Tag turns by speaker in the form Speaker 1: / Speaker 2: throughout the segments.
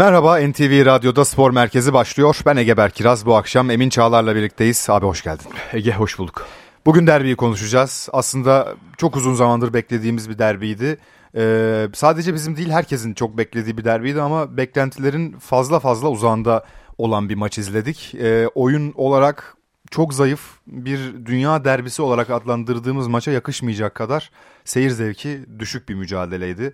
Speaker 1: Merhaba NTV Radyo'da Spor Merkezi başlıyor. Ben Ege Berkiraz. Bu akşam Emin Çağlar'la birlikteyiz. Abi hoş geldin.
Speaker 2: Ege hoş bulduk.
Speaker 1: Bugün derbiyi konuşacağız. Aslında çok uzun zamandır beklediğimiz bir derbiydi. Ee, sadece bizim değil herkesin çok beklediği bir derbiydi ama beklentilerin fazla fazla uzağında olan bir maç izledik. Ee, oyun olarak çok zayıf bir dünya derbisi olarak adlandırdığımız maça yakışmayacak kadar seyir zevki düşük bir mücadeleydi.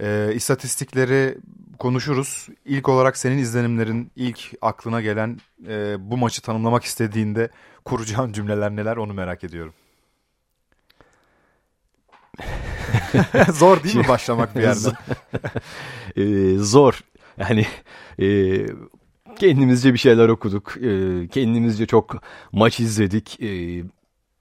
Speaker 1: Ee, istatistikleri konuşuruz. İlk olarak senin izlenimlerin, ilk aklına gelen e, bu maçı tanımlamak istediğinde kuracağın cümleler neler onu merak ediyorum. Zor değil mi başlamak bir yerden?
Speaker 2: ee, zor. Yani e, kendimizce bir şeyler okuduk. E, kendimizce çok maç izledik. E,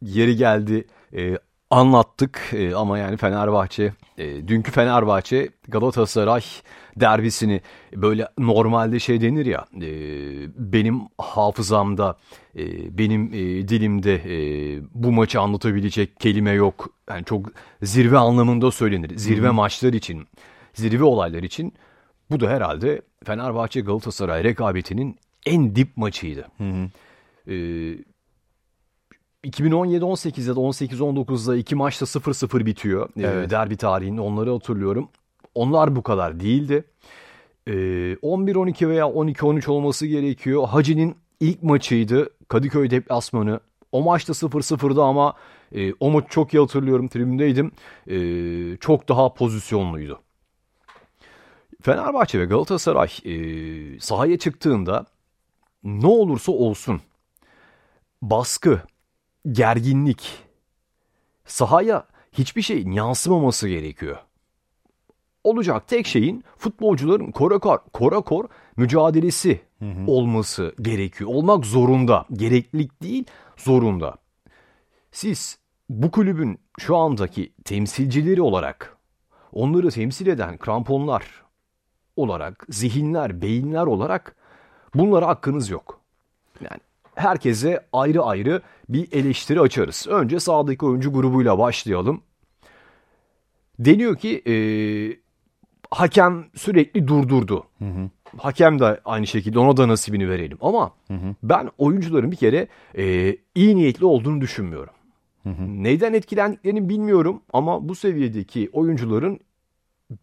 Speaker 2: yeri geldi e, anlattık e, ama yani Fenerbahçe, e, dünkü Fenerbahçe Galatasaray derbisini böyle normalde şey denir ya e, benim hafızamda e, benim e, dilimde e, bu maçı anlatabilecek kelime yok. Yani çok zirve anlamında söylenir. Zirve Hı-hı. maçlar için, zirve olaylar için bu da herhalde Fenerbahçe Galatasaray rekabetinin en dip maçıydı. Hı hı. E, 2017-18 ya da 18-19'da iki maçta 0-0 bitiyor. Ee, evet. Derbi tarihinde onları hatırlıyorum. Onlar bu kadar değildi. E, ee, 11-12 veya 12-13 olması gerekiyor. Hacı'nin ilk maçıydı. Kadıköy deplasmanı. O maçta 0-0'dı ama e, o maçı çok iyi hatırlıyorum. Tribündeydim. E, çok daha pozisyonluydu. Fenerbahçe ve Galatasaray e, sahaya çıktığında ne olursa olsun baskı, gerginlik, sahaya hiçbir şeyin yansımaması gerekiyor. Olacak tek şeyin futbolcuların korakor, korakor mücadelesi hı hı. olması gerekiyor. Olmak zorunda. Gereklilik değil, zorunda. Siz bu kulübün şu andaki temsilcileri olarak onları temsil eden kramponlar olarak, zihinler, beyinler olarak bunlara hakkınız yok. Yani herkese ayrı ayrı bir eleştiri açarız. Önce sağdaki oyuncu grubuyla başlayalım. Deniyor ki e, hakem sürekli durdurdu. Hı hı. Hakem de aynı şekilde ona da nasibini verelim. Ama hı hı. ben oyuncuların bir kere e, iyi niyetli olduğunu düşünmüyorum. Hı hı. Neyden etkilendiklerini bilmiyorum ama bu seviyedeki oyuncuların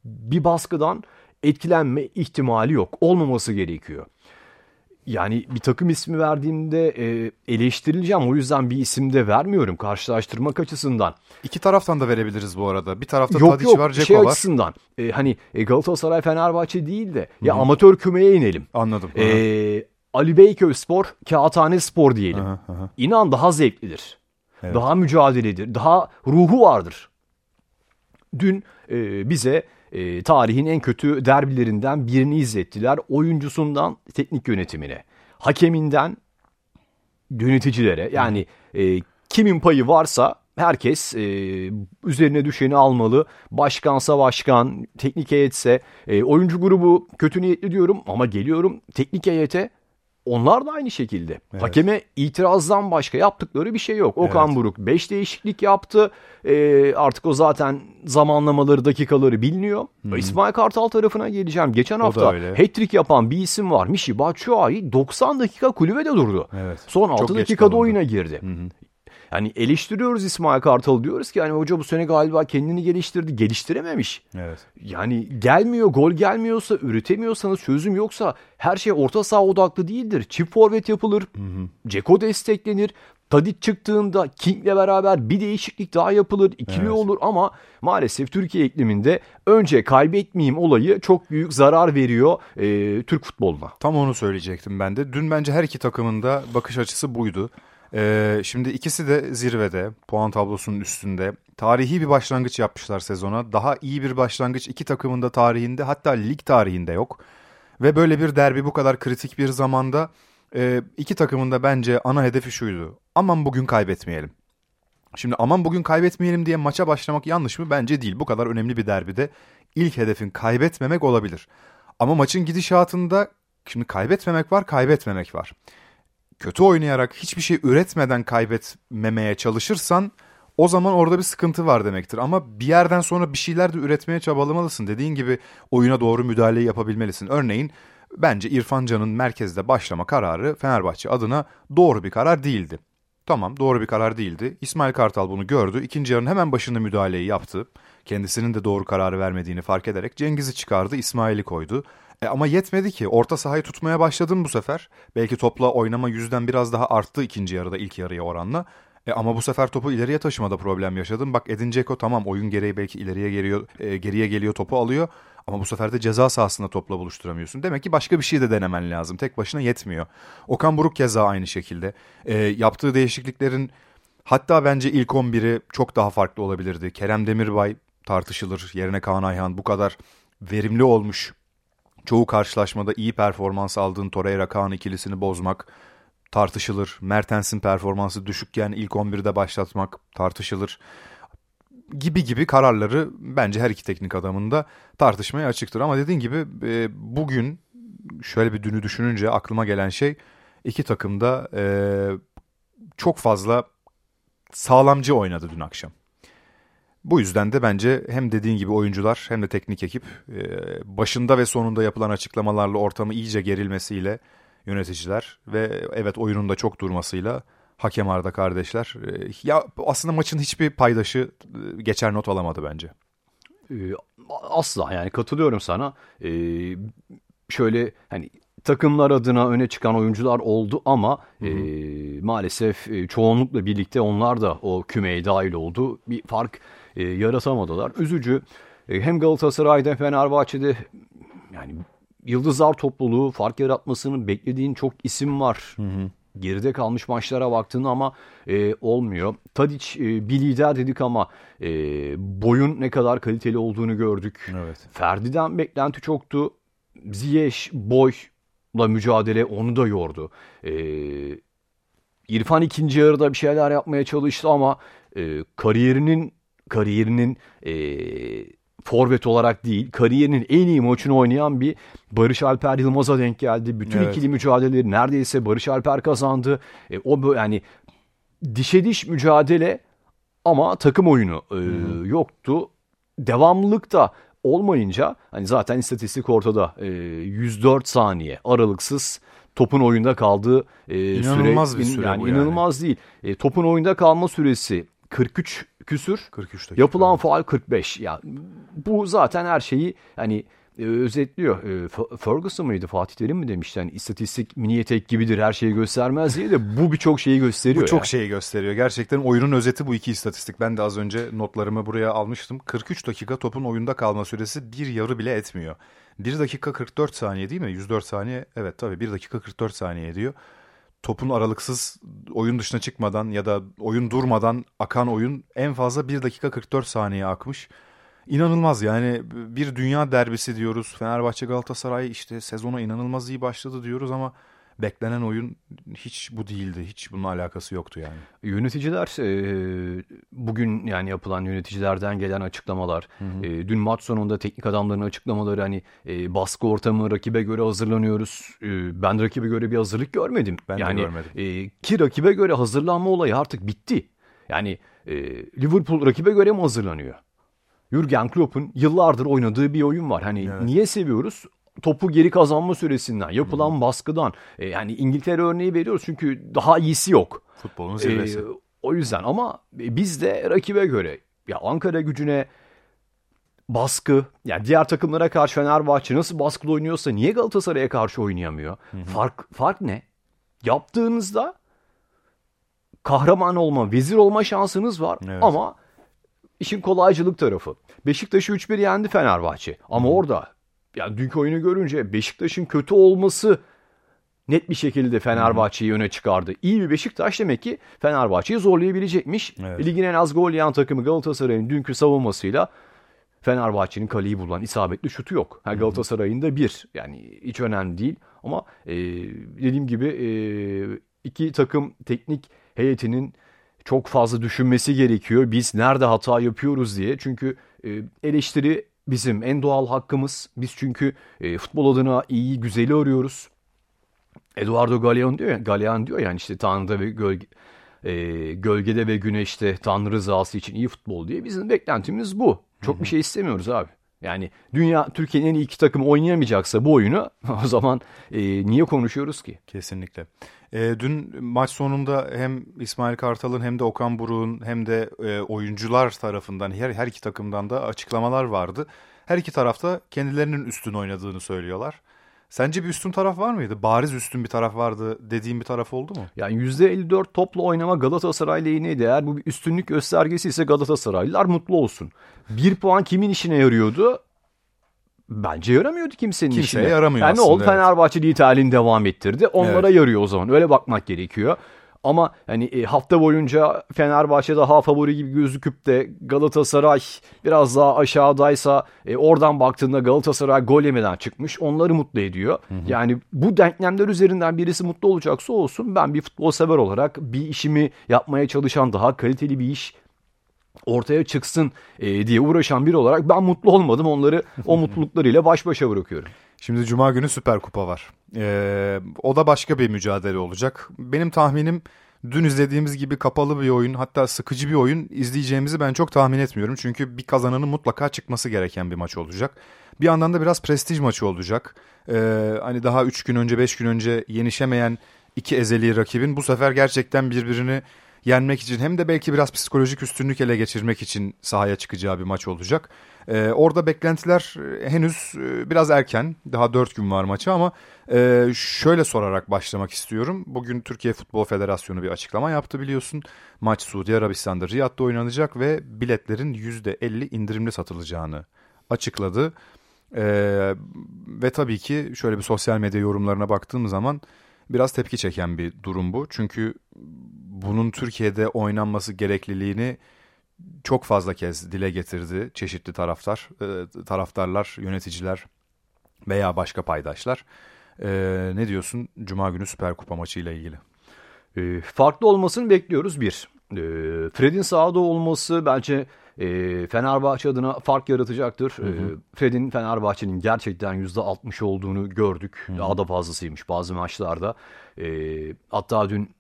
Speaker 2: bir baskıdan etkilenme ihtimali yok. Olmaması gerekiyor. Yani bir takım ismi verdiğimde e, eleştirileceğim. O yüzden bir isim de vermiyorum karşılaştırmak açısından.
Speaker 1: İki taraftan da verebiliriz bu arada. Bir tarafta
Speaker 2: yok,
Speaker 1: Tadic yok, var, Ceko
Speaker 2: şey
Speaker 1: var.
Speaker 2: açısından. E, hani e, Galatasaray Fenerbahçe değil de ya Hı-hı. amatör kümeye inelim.
Speaker 1: Anladım.
Speaker 2: E, Ali Beyköy Spor, Kağıthane Spor diyelim. Hı hı. İnan daha zevklidir. Evet. Daha mücadeledir. Daha ruhu vardır. Dün e, bize e, tarihin en kötü derbilerinden birini izlettiler. Oyuncusundan teknik yönetimine, hakeminden yöneticilere yani e, kimin payı varsa herkes e, üzerine düşeni almalı. Başkansa başkan, teknik heyetse, e, oyuncu grubu kötü niyetli diyorum ama geliyorum teknik heyete onlar da aynı şekilde. Evet. Hakeme itirazdan başka yaptıkları bir şey yok. Okan evet. Buruk 5 değişiklik yaptı. Ee, artık o zaten zamanlamaları, dakikaları biliniyor. Hı-hı. İsmail Kartal tarafına geleceğim. Geçen hafta hat-trick yapan bir isim var. Mişi Batshuayi 90 dakika kulübede durdu. Evet. Son 6 dakikada oyuna girdi. Hı-hı. Yani eleştiriyoruz İsmail Kartal diyoruz ki hani hoca bu sene galiba kendini geliştirdi. Geliştirememiş. Evet. Yani gelmiyor, gol gelmiyorsa, üretemiyorsanız, çözüm yoksa her şey orta saha odaklı değildir. Çift forvet yapılır. Hı hı. Ceko desteklenir. Tadic çıktığında King'le beraber bir değişiklik daha yapılır. ikili evet. olur ama maalesef Türkiye ikliminde önce kaybetmeyeyim olayı çok büyük zarar veriyor e, Türk futboluna.
Speaker 1: Tam onu söyleyecektim ben de. Dün bence her iki takımın da bakış açısı buydu. Ee, şimdi ikisi de zirvede, puan tablosunun üstünde. Tarihi bir başlangıç yapmışlar sezona. Daha iyi bir başlangıç iki takımın da tarihinde hatta lig tarihinde yok. Ve böyle bir derbi bu kadar kritik bir zamanda e, iki takımın da bence ana hedefi şuydu. Aman bugün kaybetmeyelim. Şimdi aman bugün kaybetmeyelim diye maça başlamak yanlış mı? Bence değil. Bu kadar önemli bir derbide ilk hedefin kaybetmemek olabilir. Ama maçın gidişatında şimdi kaybetmemek var, kaybetmemek var kötü oynayarak hiçbir şey üretmeden kaybetmemeye çalışırsan o zaman orada bir sıkıntı var demektir. Ama bir yerden sonra bir şeyler de üretmeye çabalamalısın. Dediğin gibi oyuna doğru müdahaleyi yapabilmelisin. Örneğin bence İrfan Can'ın merkezde başlama kararı Fenerbahçe adına doğru bir karar değildi. Tamam doğru bir karar değildi. İsmail Kartal bunu gördü. İkinci yarının hemen başında müdahaleyi yaptı. Kendisinin de doğru kararı vermediğini fark ederek Cengiz'i çıkardı, İsmail'i koydu. E ama yetmedi ki. Orta sahayı tutmaya başladın bu sefer. Belki topla oynama yüzden biraz daha arttı ikinci yarıda ilk yarıya oranla. E ama bu sefer topu ileriye taşımada problem yaşadım. Bak Edin Dzeko tamam oyun gereği belki ileriye geliyor, e, geriye geliyor topu alıyor. Ama bu sefer de ceza sahasında topla buluşturamıyorsun. Demek ki başka bir şey de denemen lazım. Tek başına yetmiyor. Okan Buruk keza aynı şekilde. E, yaptığı değişikliklerin hatta bence ilk 11'i çok daha farklı olabilirdi. Kerem Demirbay tartışılır. Yerine Kaan Ayhan bu kadar verimli olmuş. Çoğu karşılaşmada iyi performans aldığın Torreira Kaan ikilisini bozmak tartışılır. Mertens'in performansı düşükken ilk 11'de başlatmak tartışılır. Gibi gibi kararları bence her iki teknik adamın da tartışmaya açıktır. Ama dediğin gibi e, bugün şöyle bir dünü düşününce aklıma gelen şey iki takım da e, çok fazla sağlamcı oynadı dün akşam. Bu yüzden de bence hem dediğin gibi oyuncular hem de teknik ekip e, başında ve sonunda yapılan açıklamalarla ortamı iyice gerilmesiyle yöneticiler ve evet oyunun da çok durmasıyla hakem Arda kardeşler e, ya aslında maçın hiçbir paydaşı e, geçer not alamadı bence.
Speaker 2: Asla yani katılıyorum sana. Şöyle hani takımlar adına öne çıkan oyuncular oldu ama hı hı. E, maalesef çoğunlukla birlikte onlar da o kümeye dahil oldu. Bir fark e, yaratamadılar. Üzücü. E, hem Galatasaray'da Fenerbahçe'de yani Yıldızlar topluluğu fark yaratmasını beklediğin çok isim var. Hı hı. Geride kalmış maçlara baktığında ama e, olmuyor. Tadic e, bir lider dedik ama e, boyun ne kadar kaliteli olduğunu gördük. Evet. Ferdi'den beklenti çoktu. Ziyech boyla mücadele onu da yordu. E, İrfan ikinci yarıda bir şeyler yapmaya çalıştı ama e, kariyerinin kariyerinin e, forvet olarak değil, kariyerinin en iyi maçını oynayan bir Barış Alper Yılmaz'a denk geldi. Bütün evet. ikili mücadeleleri neredeyse Barış Alper kazandı. E, o yani dişe diş mücadele ama takım oyunu e, yoktu. Devamlılık da olmayınca hani zaten istatistik ortada. E, 104 saniye aralıksız topun oyunda kaldığı
Speaker 1: e, inanılmaz süre, bir süre
Speaker 2: yani bu inanılmaz değil. E, topun oyunda kalma süresi 43 küsür. 43 dakika. Yapılan faal 45. Ya yani bu zaten her şeyi hani e, özetliyor. E, Ferguson mıydı Fatih Terim mi demişti? Yani istatistik mini etek gibidir her şeyi göstermez diye de bu birçok şeyi gösteriyor.
Speaker 1: Bu çok ya. şeyi gösteriyor. Gerçekten oyunun özeti bu iki istatistik. Ben de az önce notlarımı buraya almıştım. 43 dakika topun oyunda kalma süresi bir yarı bile etmiyor. 1 dakika 44 saniye değil mi? 104 saniye. Evet tabii 1 dakika 44 saniye ediyor topun aralıksız oyun dışına çıkmadan ya da oyun durmadan akan oyun en fazla 1 dakika 44 saniye akmış. İnanılmaz yani bir dünya derbisi diyoruz. Fenerbahçe Galatasaray işte sezona inanılmaz iyi başladı diyoruz ama beklenen oyun hiç bu değildi. Hiç bunun alakası yoktu yani.
Speaker 2: Yöneticiler e, bugün yani yapılan yöneticilerden gelen açıklamalar, hı hı. E, dün maç sonunda teknik adamların açıklamaları hani e, baskı ortamı rakibe göre hazırlanıyoruz. E, ben rakibe göre bir hazırlık görmedim.
Speaker 1: Ben
Speaker 2: yani,
Speaker 1: de görmedim.
Speaker 2: E, ki rakibe göre hazırlanma olayı artık bitti. Yani e, Liverpool rakibe göre mi hazırlanıyor? Jurgen Klopp'un yıllardır oynadığı bir oyun var. Hani evet. niye seviyoruz? Topu geri kazanma süresinden, yapılan hmm. baskıdan. E, yani İngiltere örneği veriyoruz çünkü daha iyisi yok.
Speaker 1: Futbolun zirvesi. E,
Speaker 2: o yüzden ama biz de rakibe göre ya Ankara gücüne baskı, yani diğer takımlara karşı Fenerbahçe nasıl baskılı oynuyorsa niye Galatasaray'a karşı oynayamıyor? Hı Fark fark ne? Yaptığınızda kahraman olma, vezir olma şansınız var evet. ama işin kolaycılık tarafı. Beşiktaş'ı 3-1 yendi Fenerbahçe ama hı. orada yani dünkü oyunu görünce Beşiktaş'ın kötü olması net bir şekilde Fenerbahçe'yi öne çıkardı. İyi bir Beşiktaş demek ki Fenerbahçe'yi zorlayabilecekmiş. Evet. Ligin en az gol yiyen takımı Galatasaray'ın dünkü savunmasıyla Fenerbahçe'nin kaleyi bulan isabetli şutu yok. Yani Galatasaray'ın da bir. Yani hiç önemli değil. Ama e, dediğim gibi e, iki takım teknik heyetinin çok fazla düşünmesi gerekiyor. Biz nerede hata yapıyoruz diye. Çünkü e, eleştiri bizim en doğal hakkımız. Biz çünkü e, futbol adına iyi, güzeli arıyoruz. Eduardo Galean diyor ya, Galean diyor yani işte Tanrı'da ve gölge, e, gölgede ve güneşte Tanrı rızası için iyi futbol diye. Bizim beklentimiz bu. Çok Hı-hı. bir şey istemiyoruz abi. Yani dünya Türkiye'nin en iki takım oynayamayacaksa bu oyunu o zaman e, niye konuşuyoruz ki?
Speaker 1: Kesinlikle. E, dün maç sonunda hem İsmail Kartal'ın hem de Okan Buruk'un hem de e, oyuncular tarafından her, her iki takımdan da açıklamalar vardı. Her iki tarafta kendilerinin üstün oynadığını söylüyorlar. Sence bir üstün taraf var mıydı? Bariz üstün bir taraf vardı dediğim bir taraf oldu mu?
Speaker 2: Yani %54 topla oynama Galatasaray lehineydi. Eğer bu bir üstünlük göstergesi ise Galatasaraylılar mutlu olsun. Bir puan kimin işine yarıyordu? Bence yaramıyordu kimsenin
Speaker 1: Kimseye
Speaker 2: işine.
Speaker 1: yaramıyor
Speaker 2: yani
Speaker 1: aslında,
Speaker 2: ne oldu?
Speaker 1: evet.
Speaker 2: Fenerbahçe lig halini devam ettirdi. Onlara
Speaker 1: Evet.
Speaker 2: yarıyor o zaman. Öyle bakmak gerekiyor. Ama hani e, hafta boyunca Fenerbahçe daha favori gibi gözüküp de Galatasaray biraz daha aşağıdaysa e, oradan baktığında Galatasaray gol yemeden çıkmış. Onları mutlu ediyor. Yani bu denklemler üzerinden birisi mutlu olacaksa olsun. Ben bir futbol sever olarak bir işimi yapmaya çalışan daha kaliteli bir iş ortaya çıksın e, diye uğraşan biri olarak ben mutlu olmadım. Onları o mutluluklarıyla baş başa bırakıyorum.
Speaker 1: Şimdi Cuma günü Süper Kupa var. Ee, o da başka bir mücadele olacak. Benim tahminim dün izlediğimiz gibi kapalı bir oyun hatta sıkıcı bir oyun izleyeceğimizi ben çok tahmin etmiyorum. Çünkü bir kazananın mutlaka çıkması gereken bir maç olacak. Bir yandan da biraz prestij maçı olacak. Ee, hani daha 3 gün önce 5 gün önce yenişemeyen iki ezeli rakibin bu sefer gerçekten birbirini yenmek için hem de belki biraz psikolojik üstünlük ele geçirmek için sahaya çıkacağı bir maç olacak. Ee, orada beklentiler e, henüz e, biraz erken. Daha 4 gün var maça ama e, şöyle sorarak başlamak istiyorum. Bugün Türkiye Futbol Federasyonu bir açıklama yaptı biliyorsun. Maç Suudi Arabistan'da Riyad'da oynanacak ve biletlerin %50 indirimli satılacağını açıkladı. Ee, ve tabii ki şöyle bir sosyal medya yorumlarına baktığım zaman biraz tepki çeken bir durum bu. Çünkü bunun Türkiye'de oynanması gerekliliğini çok fazla kez dile getirdi çeşitli taraftar, e, taraftarlar, yöneticiler veya başka paydaşlar. E, ne diyorsun Cuma günü Süper Kupa maçıyla ilgili?
Speaker 2: E, farklı olmasını bekliyoruz bir. E, Fred'in sahada olması bence e, Fenerbahçe adına fark yaratacaktır. E, Fred'in Fenerbahçe'nin gerçekten %60 olduğunu gördük. Daha da fazlasıymış bazı maçlarda. E, hatta dün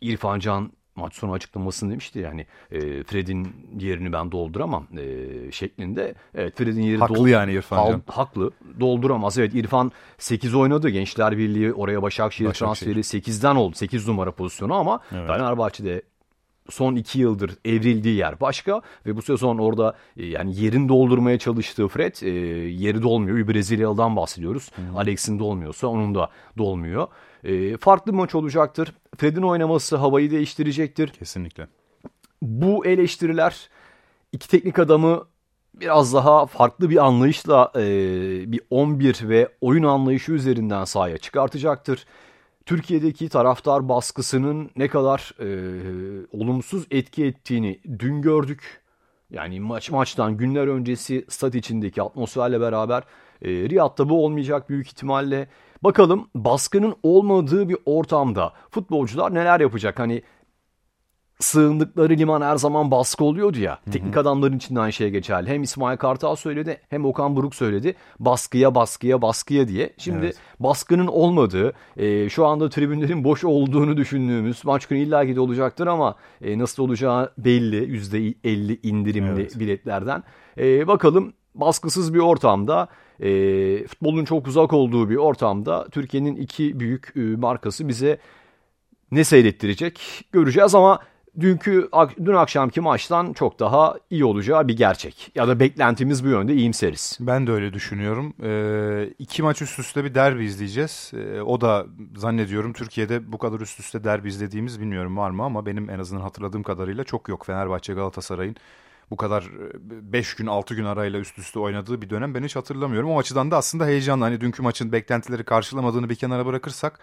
Speaker 2: İrfan Can maç sonu açıklamasını demişti yani e, Fred'in yerini ben dolduramam e, şeklinde. Evet Fred'in yeri
Speaker 1: Haklı yani İrfan Can.
Speaker 2: Al- haklı. Dolduramaz. Evet İrfan 8 oynadı. Gençler Birliği oraya Başakşehir,
Speaker 1: Başakşehir.
Speaker 2: transferi 8'den oldu. 8 numara pozisyonu ama
Speaker 1: Evet.
Speaker 2: Fenerbahçe'de son 2 yıldır evrildiği yer başka ve bu sezon orada e, yani yerini doldurmaya çalıştığı Fred e, yeri dolmuyor. Bir Brezilyalı'dan bahsediyoruz. Alex'in dolmuyorsa onun da dolmuyor. E, farklı maç olacaktır. Fred'in oynaması havayı değiştirecektir
Speaker 1: Kesinlikle.
Speaker 2: bu eleştiriler iki teknik adamı biraz daha farklı bir anlayışla e, bir 11 ve oyun anlayışı üzerinden sahaya çıkartacaktır. Türkiye'deki taraftar baskısının ne kadar e, olumsuz etki ettiğini dün gördük. Yani maç maçtan günler öncesi stat içindeki atmosferle beraber e, Riyad'da bu olmayacak büyük ihtimalle. Bakalım baskının olmadığı bir ortamda futbolcular neler yapacak? Hani sığındıkları liman her zaman baskı oluyordu ya. Teknik adamların içinden aynı şey geçerli. Hem İsmail Kartal söyledi hem Okan Buruk söyledi. Baskıya baskıya baskıya diye. Şimdi
Speaker 1: Evet.
Speaker 2: baskının olmadığı, e, şu anda tribünlerin boş olduğunu düşündüğümüz maç günü illaki de olacaktır ama e, nasıl olacağı belli. %50 indirimli
Speaker 1: Evet.
Speaker 2: biletlerden. E, bakalım baskısız bir ortamda e, futbolun çok uzak olduğu bir ortamda Türkiye'nin iki büyük e, markası bize ne seyrettirecek göreceğiz ama dünkü dün akşamki maçtan çok daha iyi olacağı bir gerçek. Ya da beklentimiz bu yönde iyimseriz.
Speaker 1: Ben de öyle düşünüyorum. Ee, iki maç üst üste bir derbi izleyeceğiz. Ee, o da zannediyorum Türkiye'de bu kadar üst üste derbi izlediğimiz bilmiyorum var mı ama benim en azından hatırladığım kadarıyla çok yok. Fenerbahçe Galatasaray'ın bu kadar 5 gün 6 gün arayla üst üste oynadığı bir dönem ben hiç hatırlamıyorum. O açıdan da aslında heyecanlı. Hani dünkü maçın beklentileri karşılamadığını bir kenara bırakırsak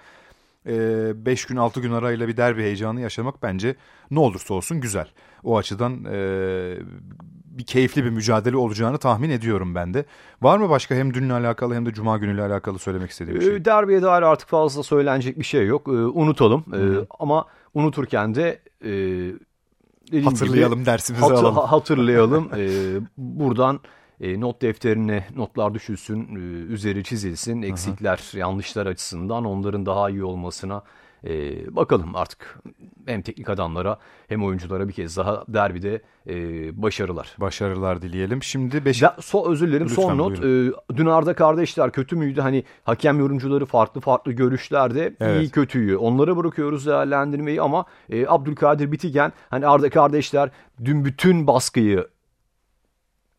Speaker 1: 5 gün 6 gün arayla bir derbi heyecanı yaşamak bence ne olursa olsun güzel. O açıdan e, bir keyifli bir mücadele olacağını tahmin ediyorum ben de. Var mı başka hem dünle alakalı hem de cuma günüyle alakalı söylemek istediğim bir şey?
Speaker 2: Derbiye dair artık fazla söylenecek bir şey yok. Unutalım. Ee, ama unuturken de e,
Speaker 1: Hatırlayalım
Speaker 2: gibi,
Speaker 1: dersimizi
Speaker 2: hatı-
Speaker 1: alalım.
Speaker 2: ha- hatırlayalım. Ee, buradan e, not defterine notlar düşülsün, e, üzeri çizilsin. Eksikler, yanlışlar açısından onların daha iyi olmasına E, bakalım artık hem teknik adamlara hem oyunculara bir kez daha derbide e, başarılar.
Speaker 1: Başarılar dileyelim. Şimdi Beşik...
Speaker 2: so, özür dilerim Lütfen, son not. E, dün Arda kardeşler kötü müydü? Hani hakem yorumcuları farklı farklı görüşlerde evet. iyi kötüyü. Onlara bırakıyoruz değerlendirmeyi ama e, Abdülkadir Bitigen hani Arda kardeşler dün bütün baskıyı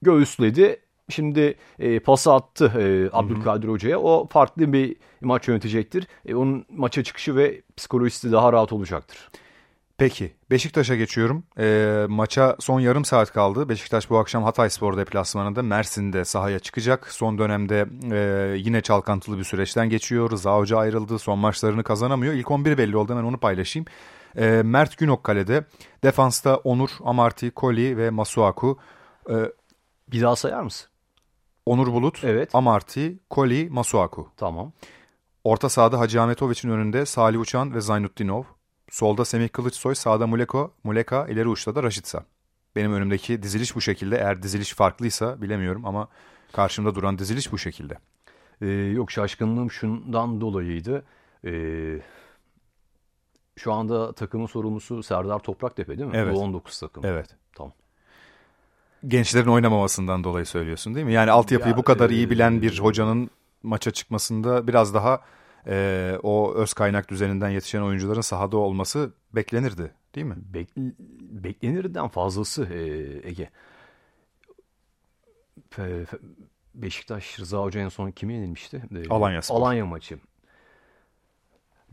Speaker 2: göğüsledi Şimdi e, pası attı e, Abdülkadir Hoca'ya. O farklı bir maç yönetecektir. E, onun maça çıkışı ve psikolojisi daha rahat olacaktır.
Speaker 1: Peki Beşiktaş'a geçiyorum. E, maça son yarım saat kaldı. Beşiktaş bu akşam Hatay Spor deplasmanında Mersin'de sahaya çıkacak. Son dönemde e, yine çalkantılı bir süreçten geçiyor. Rıza Hoca ayrıldı. Son maçlarını kazanamıyor. İlk 11 belli oldu hemen onu paylaşayım. E, Mert Günok kalede. Defansta Onur, Amarty, Koli ve Masuaku.
Speaker 2: E, bir daha sayar mısın?
Speaker 1: Onur Bulut, evet. Amarty, Koli, Masuaku.
Speaker 2: Tamam.
Speaker 1: Orta sahada Hacı Ahmetoviç'in önünde Salih Uçan ve Zaynutdinov. Solda Semih Kılıçsoy, sağda Muleko, Muleka, ileri uçta da Raşitsa. Benim önümdeki diziliş bu şekilde. Eğer diziliş farklıysa bilemiyorum ama karşımda duran diziliş bu şekilde.
Speaker 2: Ee, yok şaşkınlığım şundan dolayıydı. Ee, şu anda takımın sorumlusu Serdar Topraktepe değil mi?
Speaker 1: Evet.
Speaker 2: Bu 19 takım.
Speaker 1: Evet.
Speaker 2: Tamam
Speaker 1: gençlerin oynamamasından dolayı söylüyorsun değil mi? Yani altyapıyı ya, bu kadar e, iyi bilen bir hocanın maça çıkmasında biraz daha e, o öz kaynak düzeninden yetişen oyuncuların sahada olması beklenirdi değil mi?
Speaker 2: Bek, beklenirden fazlası e, Ege. Beşiktaş Rıza Hoca en son kimi yenilmişti?
Speaker 1: E, Alanya Spor.
Speaker 2: Alanya maçı.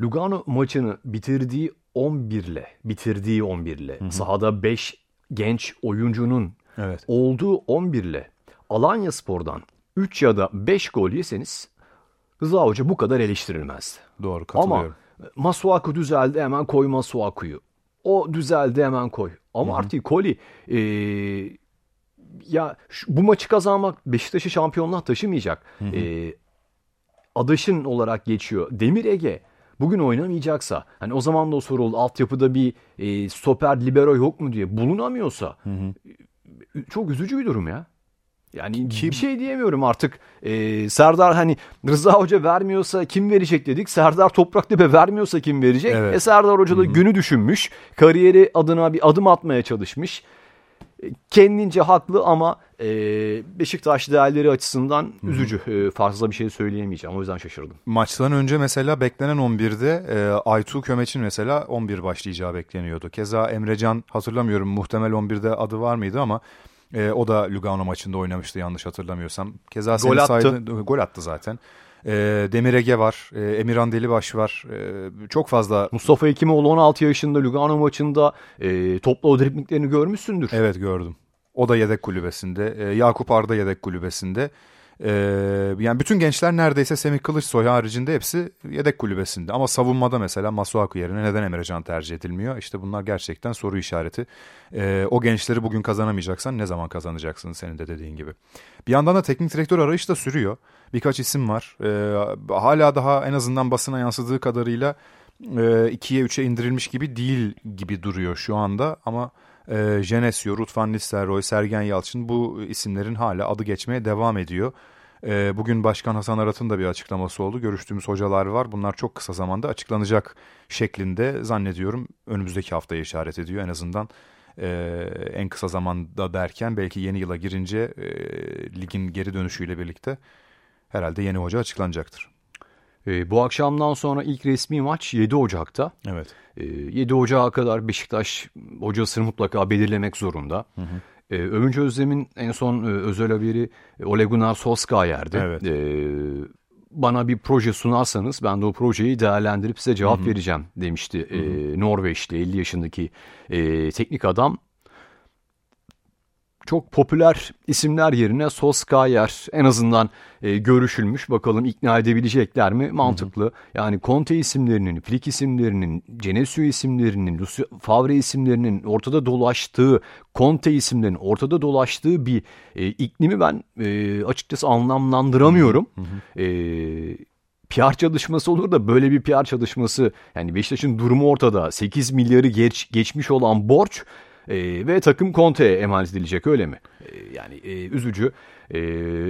Speaker 2: Lugano maçını bitirdiği 11 ile bitirdiği 11 ile sahada 5 genç oyuncunun Evet. Olduğu 11 ile Alanya Spor'dan 3 ya da 5 gol yeseniz Rıza Hoca bu kadar eleştirilmezdi.
Speaker 1: Doğru katılıyorum.
Speaker 2: Ama Masuaku düzeldi hemen koy Masuaku'yu. O düzeldi hemen koy. Ama Hı-hı. artık Koli e, ya şu, bu maçı kazanmak Beşiktaş'ı şampiyonluğa taşımayacak. E, adaşın olarak geçiyor. Demir Ege bugün oynamayacaksa hani o zaman da o soru oldu altyapıda bir e, stoper libero yok mu diye bulunamıyorsa hı hı çok üzücü bir durum ya. Yani kim? bir şey diyemiyorum artık. Ee, Serdar hani Rıza Hoca vermiyorsa kim verecek dedik. Serdar Topraktepe vermiyorsa kim verecek? Evet. E Serdar Hoca da Hı-hı. günü düşünmüş. Kariyeri adına bir adım atmaya çalışmış. Kendince haklı ama e, Beşiktaş değerleri açısından Hı-hı. üzücü. E, fazla bir şey söyleyemeyeceğim. O yüzden şaşırdım.
Speaker 1: Maçtan önce mesela beklenen 11'de e, Aytu Kömeç'in mesela 11 başlayacağı bekleniyordu. Keza Emrecan hatırlamıyorum muhtemel 11'de adı var mıydı ama e, o da Lugano maçında oynamıştı yanlış hatırlamıyorsam. Keza gol attı. Saydı, gol attı zaten. E, Demir Ege var. E, Emirhan Delibaş var. E, çok fazla.
Speaker 2: Mustafa Hekimoğlu 16 yaşında Lugano maçında e, topla o driplinglerini görmüşsündür.
Speaker 1: Evet gördüm. O da yedek kulübesinde. E, Yakup Arda yedek kulübesinde. Ee, yani bütün gençler neredeyse Semih Kılıçsoy haricinde hepsi yedek kulübesinde. Ama savunmada mesela Masuaku yerine neden Emrecan tercih edilmiyor? İşte bunlar gerçekten soru işareti. Ee, o gençleri bugün kazanamayacaksan ne zaman kazanacaksın senin de dediğin gibi. Bir yandan da teknik direktör arayış da sürüyor. Birkaç isim var. Ee, hala daha en azından basına yansıdığı kadarıyla e, ikiye üçe indirilmiş gibi değil gibi duruyor şu anda. Ama e, Genesio, Ruth Van Sergen Yalçın bu isimlerin hala adı geçmeye devam ediyor. E, bugün Başkan Hasan Arat'ın da bir açıklaması oldu. Görüştüğümüz hocalar var. Bunlar çok kısa zamanda açıklanacak şeklinde zannediyorum önümüzdeki haftaya işaret ediyor. En azından e, en kısa zamanda derken belki yeni yıla girince e, ligin geri dönüşüyle birlikte herhalde yeni hoca açıklanacaktır.
Speaker 2: E, bu akşamdan sonra ilk resmi maç 7 Ocak'ta.
Speaker 1: Evet.
Speaker 2: E, ee, 7 Ocak'a kadar Beşiktaş hocasını mutlaka belirlemek zorunda. Hı hı. E, Övünç Özlem'in en son e, özel haberi e, Ole Gunnar Solskjaer'di. Evet. E, bana bir proje sunarsanız ben de o projeyi değerlendirip size cevap hı hı. vereceğim demişti. Hı hı. E, Norveçli 50 yaşındaki e, teknik adam çok popüler isimler yerine Solskjaer en azından e, görüşülmüş. Bakalım ikna edebilecekler mi? Mantıklı. Hı hı. Yani Conte isimlerinin, Flick isimlerinin, Genesio isimlerinin, Lucio Favre isimlerinin ortada dolaştığı, Conte isimlerinin ortada dolaştığı bir e, iklimi ben e, açıkçası anlamlandıramıyorum. Hı hı. E, PR çalışması olur da böyle bir PR çalışması yani Beşiktaş'ın durumu ortada 8 milyarı geç, geçmiş olan borç e, ve takım Conte'ye emanet edilecek öyle mi? E, yani e, üzücü. E,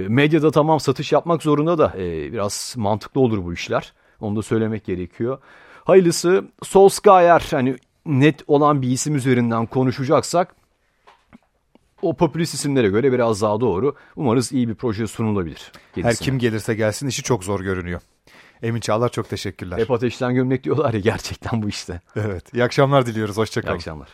Speaker 2: medyada tamam satış yapmak zorunda da e, biraz mantıklı olur bu işler. Onu da söylemek gerekiyor. Hayırlısı Solskjaer hani net olan bir isim üzerinden konuşacaksak o popülist isimlere göre biraz daha doğru. Umarız iyi bir proje sunulabilir.
Speaker 1: Kendisine. Her kim gelirse gelsin işi çok zor görünüyor. Emin Çağlar çok teşekkürler.
Speaker 2: Hep ateşten gömlek diyorlar ya gerçekten bu işte.
Speaker 1: Evet. İyi akşamlar diliyoruz. Hoşçakalın.
Speaker 2: İyi akşamlar.